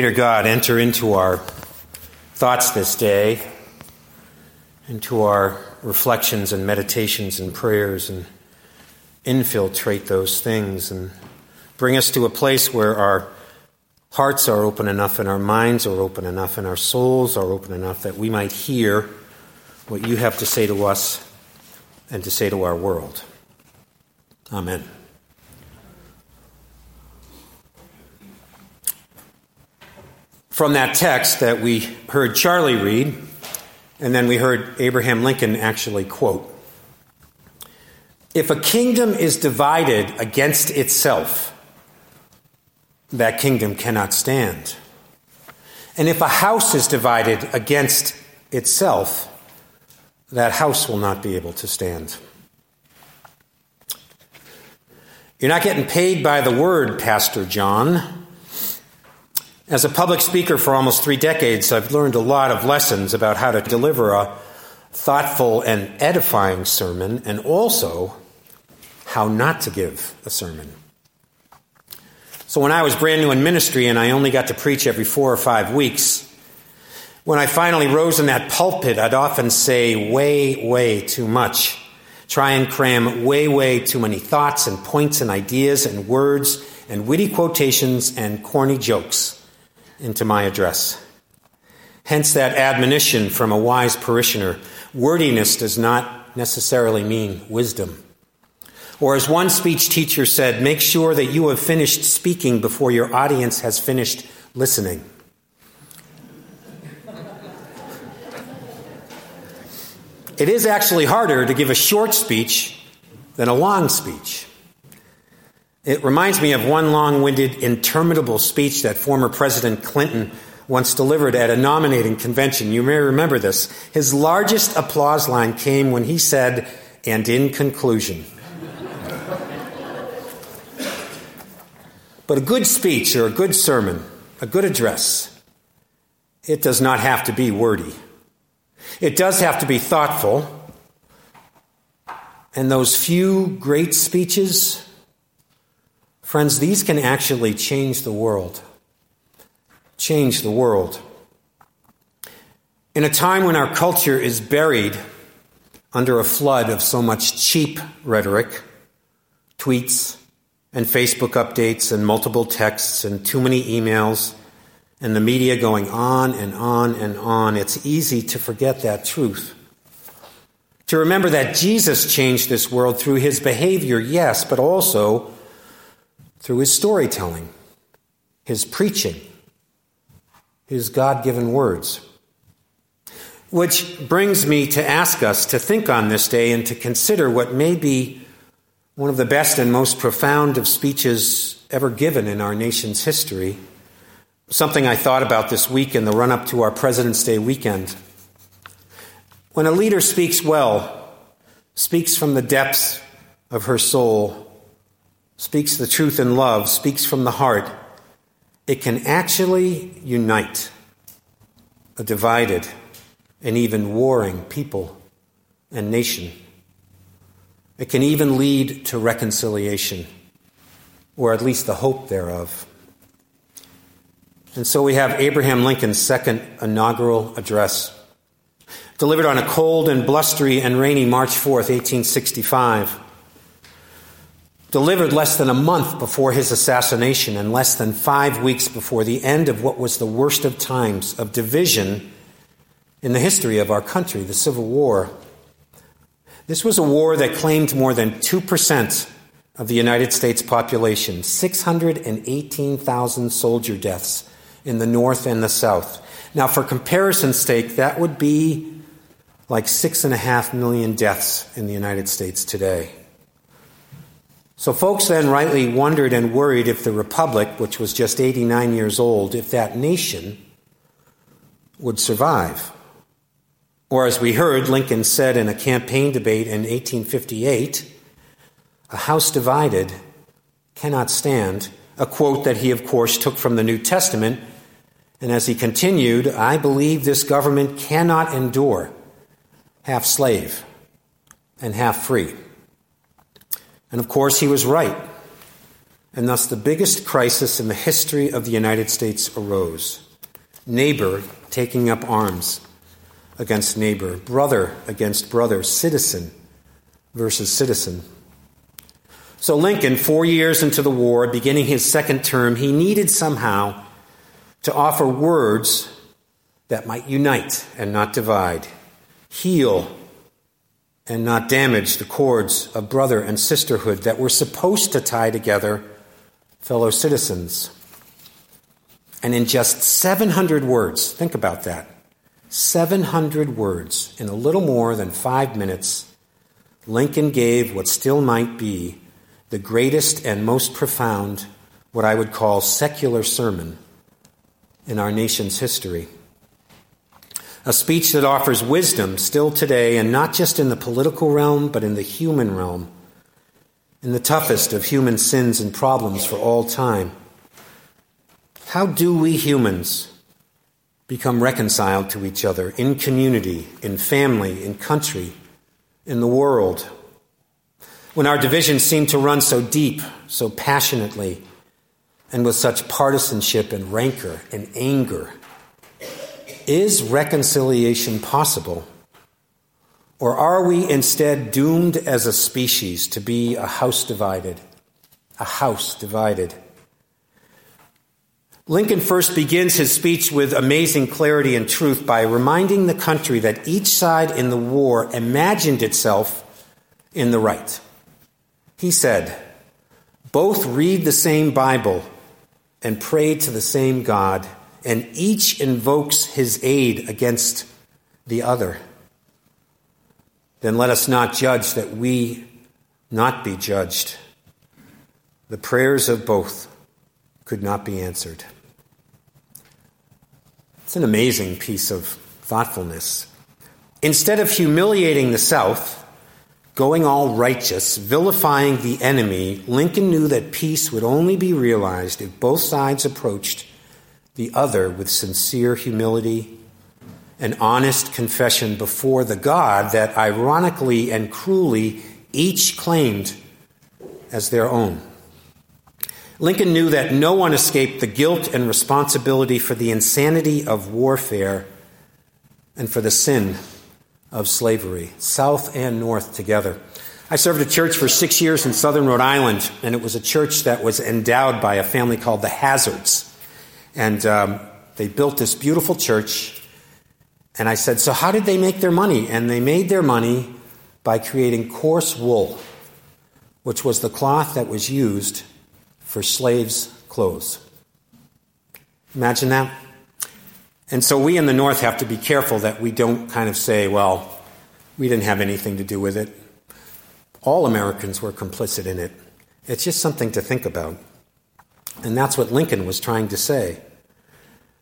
Creator God, enter into our thoughts this day, into our reflections and meditations and prayers, and infiltrate those things and bring us to a place where our hearts are open enough and our minds are open enough and our souls are open enough that we might hear what you have to say to us and to say to our world. Amen. From that text that we heard Charlie read, and then we heard Abraham Lincoln actually quote If a kingdom is divided against itself, that kingdom cannot stand. And if a house is divided against itself, that house will not be able to stand. You're not getting paid by the word, Pastor John. As a public speaker for almost three decades, I've learned a lot of lessons about how to deliver a thoughtful and edifying sermon, and also how not to give a sermon. So, when I was brand new in ministry and I only got to preach every four or five weeks, when I finally rose in that pulpit, I'd often say way, way too much. Try and cram way, way too many thoughts and points and ideas and words and witty quotations and corny jokes into my address. Hence that admonition from a wise parishioner wordiness does not necessarily mean wisdom. Or, as one speech teacher said, make sure that you have finished speaking before your audience has finished listening. It is actually harder to give a short speech than a long speech. It reminds me of one long winded, interminable speech that former President Clinton once delivered at a nominating convention. You may remember this. His largest applause line came when he said, and in conclusion. but a good speech or a good sermon, a good address, it does not have to be wordy. It does have to be thoughtful. And those few great speeches, Friends, these can actually change the world. Change the world. In a time when our culture is buried under a flood of so much cheap rhetoric, tweets, and Facebook updates, and multiple texts, and too many emails, and the media going on and on and on, it's easy to forget that truth. To remember that Jesus changed this world through his behavior, yes, but also through his storytelling, his preaching, his God given words. Which brings me to ask us to think on this day and to consider what may be one of the best and most profound of speeches ever given in our nation's history. Something I thought about this week in the run up to our President's Day weekend. When a leader speaks well, speaks from the depths of her soul, speaks the truth in love, speaks from the heart, it can actually unite a divided and even warring people and nation. It can even lead to reconciliation, or at least the hope thereof. And so we have Abraham Lincoln's second inaugural address, delivered on a cold and blustery and rainy March 4th, 1865 delivered less than a month before his assassination and less than five weeks before the end of what was the worst of times of division in the history of our country, the Civil War. This was a war that claimed more than 2% of the United States population, 618,000 soldier deaths in the North and the South. Now, for comparison's sake, that would be like six and a half million deaths in the United States today. So, folks then rightly wondered and worried if the Republic, which was just 89 years old, if that nation would survive. Or, as we heard, Lincoln said in a campaign debate in 1858, a house divided cannot stand, a quote that he, of course, took from the New Testament. And as he continued, I believe this government cannot endure half slave and half free. And of course, he was right. and thus the biggest crisis in the history of the United States arose. Neighbor taking up arms against neighbor, brother against brother, citizen versus citizen. So, Lincoln, four years into the war, beginning his second term, he needed somehow to offer words that might unite and not divide, heal and not damage the cords of brother and sisterhood that were supposed to tie together fellow citizens. And in just 700 words, think about that 700 words in a little more than five minutes, Lincoln gave what still might be the greatest and most profound, what I would call secular sermon in our nation's history. A speech that offers wisdom still today, and not just in the political realm, but in the human realm in the toughest of human sins and problems for all time. How do we humans become reconciled to each other in community, in family, in country, in the world? When our divisions seem to run so deep, so passionately, and with such partisanship and rancor and anger, is reconciliation possible? Or are we instead doomed as a species to be a house divided? A house divided. Lincoln first begins his speech with amazing clarity and truth by reminding the country that each side in the war imagined itself in the right. He said, Both read the same Bible and pray to the same God, and each invokes his aid against the other then let us not judge that we not be judged. The prayers of both could not be answered. It's an amazing piece of thoughtfulness. Instead of humiliating the South, going all righteous, vilifying the enemy, Lincoln knew that peace would only be realized if both sides approached the other with sincere humility an honest confession before the God that ironically and cruelly each claimed as their own. Lincoln knew that no one escaped the guilt and responsibility for the insanity of warfare and for the sin of slavery, South and North together. I served a church for six years in southern Rhode Island, and it was a church that was endowed by a family called the Hazards. And um, they built this beautiful church and I said, So, how did they make their money? And they made their money by creating coarse wool, which was the cloth that was used for slaves' clothes. Imagine that. And so, we in the North have to be careful that we don't kind of say, Well, we didn't have anything to do with it. All Americans were complicit in it. It's just something to think about. And that's what Lincoln was trying to say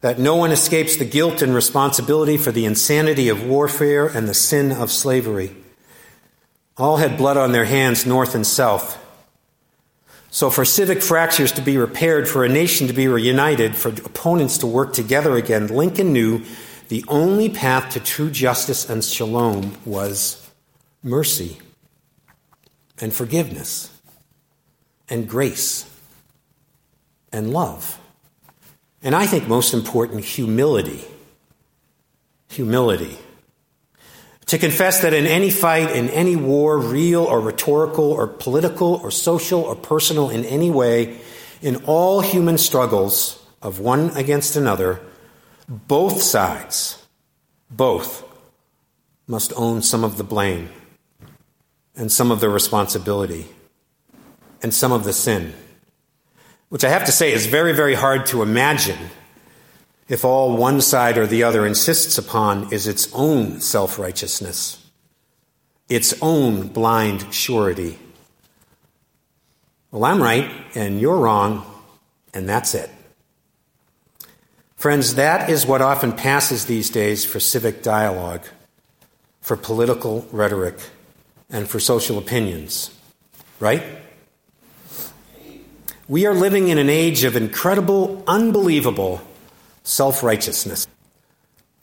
that no one escapes the guilt and responsibility for the insanity of warfare and the sin of slavery. All had blood on their hands, north and south. So, for civic fractures to be repaired, for a nation to be reunited, for opponents to work together again, Lincoln knew the only path to true justice and shalom was mercy and forgiveness and grace and love. And I think most important, humility. Humility. To confess that in any fight, in any war, real or rhetorical or political or social or personal in any way, in all human struggles of one against another, both sides, both, must own some of the blame and some of the responsibility and some of the sin which I have to say is very, very hard to imagine if all one side or the other insists upon is its own self righteousness, its own blind surety. Well, I'm right and you're wrong, and that's it. Friends, that is what often passes these days for civic dialogue, for political rhetoric, and for social opinions, right? We are living in an age of incredible, unbelievable self righteousness.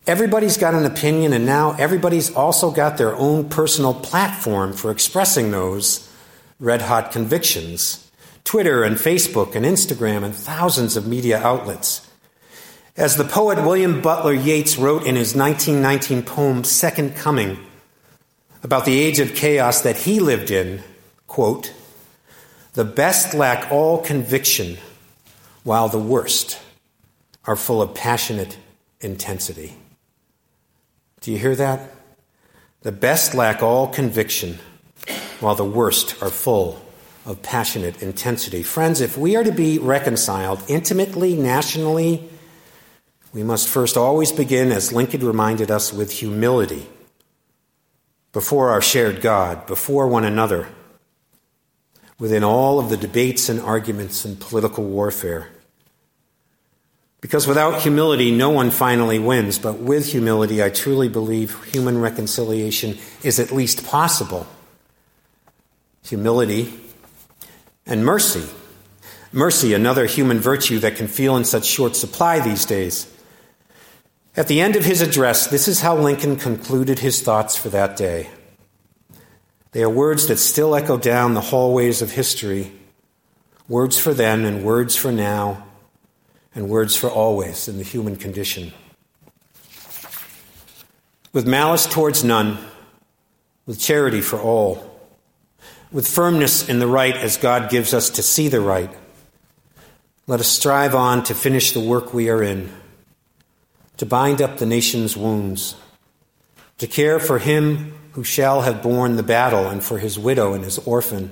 Everybody's got an opinion, and now everybody's also got their own personal platform for expressing those red hot convictions. Twitter and Facebook and Instagram and thousands of media outlets. As the poet William Butler Yeats wrote in his 1919 poem, Second Coming, about the age of chaos that he lived in, quote, the best lack all conviction, while the worst are full of passionate intensity. Do you hear that? The best lack all conviction, while the worst are full of passionate intensity. Friends, if we are to be reconciled intimately, nationally, we must first always begin, as Lincoln reminded us, with humility before our shared God, before one another, within all of the debates and arguments and political warfare. Because without humility, no one finally wins, but with humility, I truly believe human reconciliation is at least possible. Humility and mercy. Mercy, another human virtue that can feel in such short supply these days. At the end of his address, this is how Lincoln concluded his thoughts for that day. They are words that still echo down the hallways of history words for then and words for now and words for always in the human condition. With malice towards none, with charity for all, with firmness in the right as God gives us to see the right, let us strive on to finish the work we are in, to bind up the nation's wounds, to care for him who shall have borne the battle and for his widow and his orphan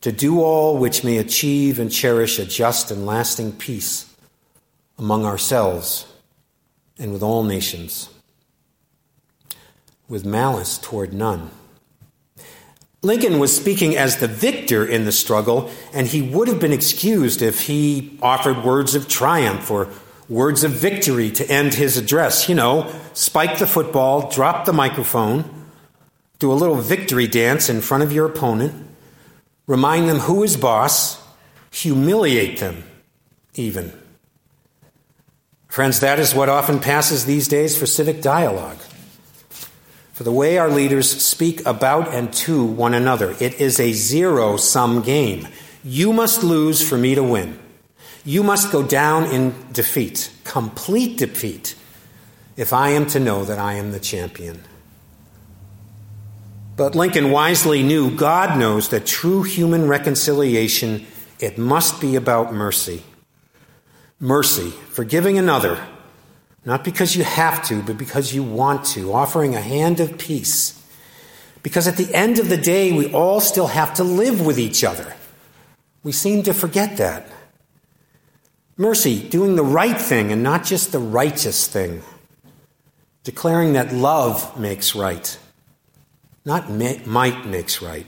to do all which may achieve and cherish a just and lasting peace among ourselves and with all nations, with malice toward none. Lincoln was speaking as the victor in the struggle, and he would have been excused if he offered words of triumph or words of victory to end his address. You know, spike the football, drop the microphone, do a little victory dance in front of your opponent remind them who is boss, humiliate them, even. Friends, that is what often passes these days for civic dialogue. For the way our leaders speak about and to one another, it is a zero sum game. You must lose for me to win. You must go down in defeat, complete defeat, if I am to know that I am the champion. But Lincoln wisely knew God knows that true human reconciliation it must be about mercy. Mercy, forgiving another, not because you have to, but because you want to, offering a hand of peace. Because at the end of the day, we all still have to live with each other. We seem to forget that. Mercy, doing the right thing and not just the righteous thing. Declaring that love makes right not might makes right.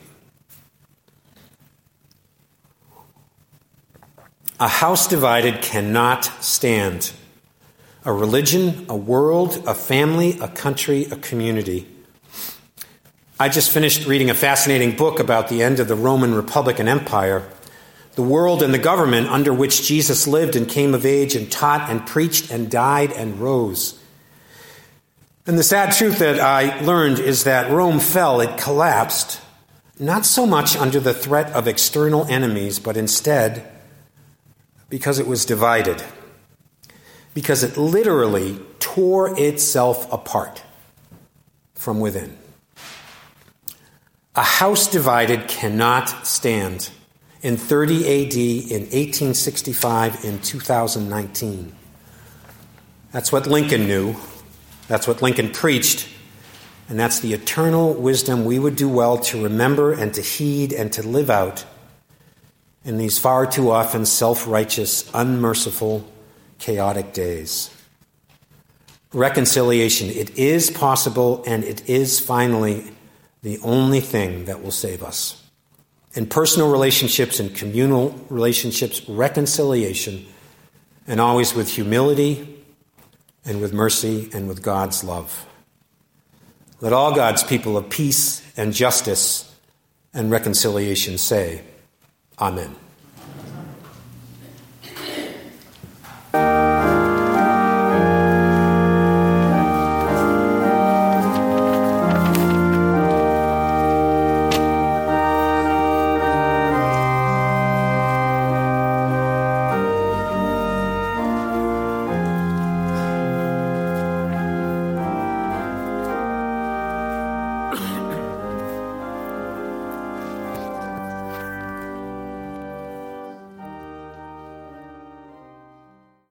A house divided cannot stand. A religion, a world, a family, a country, a community. I just finished reading a fascinating book about the end of the Roman Republic and Empire, the world and the government under which Jesus lived and came of age and taught and preached and died and rose. And the sad truth that I learned is that Rome fell, it collapsed, not so much under the threat of external enemies, but instead because it was divided. Because it literally tore itself apart from within. A house divided cannot stand in 30 AD, in 1865, in 2019. That's what Lincoln knew. That's what Lincoln preached, and that's the eternal wisdom we would do well to remember and to heed and to live out in these far too often self righteous, unmerciful, chaotic days. Reconciliation, it is possible and it is finally the only thing that will save us. In personal relationships and communal relationships, reconciliation, and always with humility and with mercy and with God's love. Let all God's people of peace and justice and reconciliation say, Amen.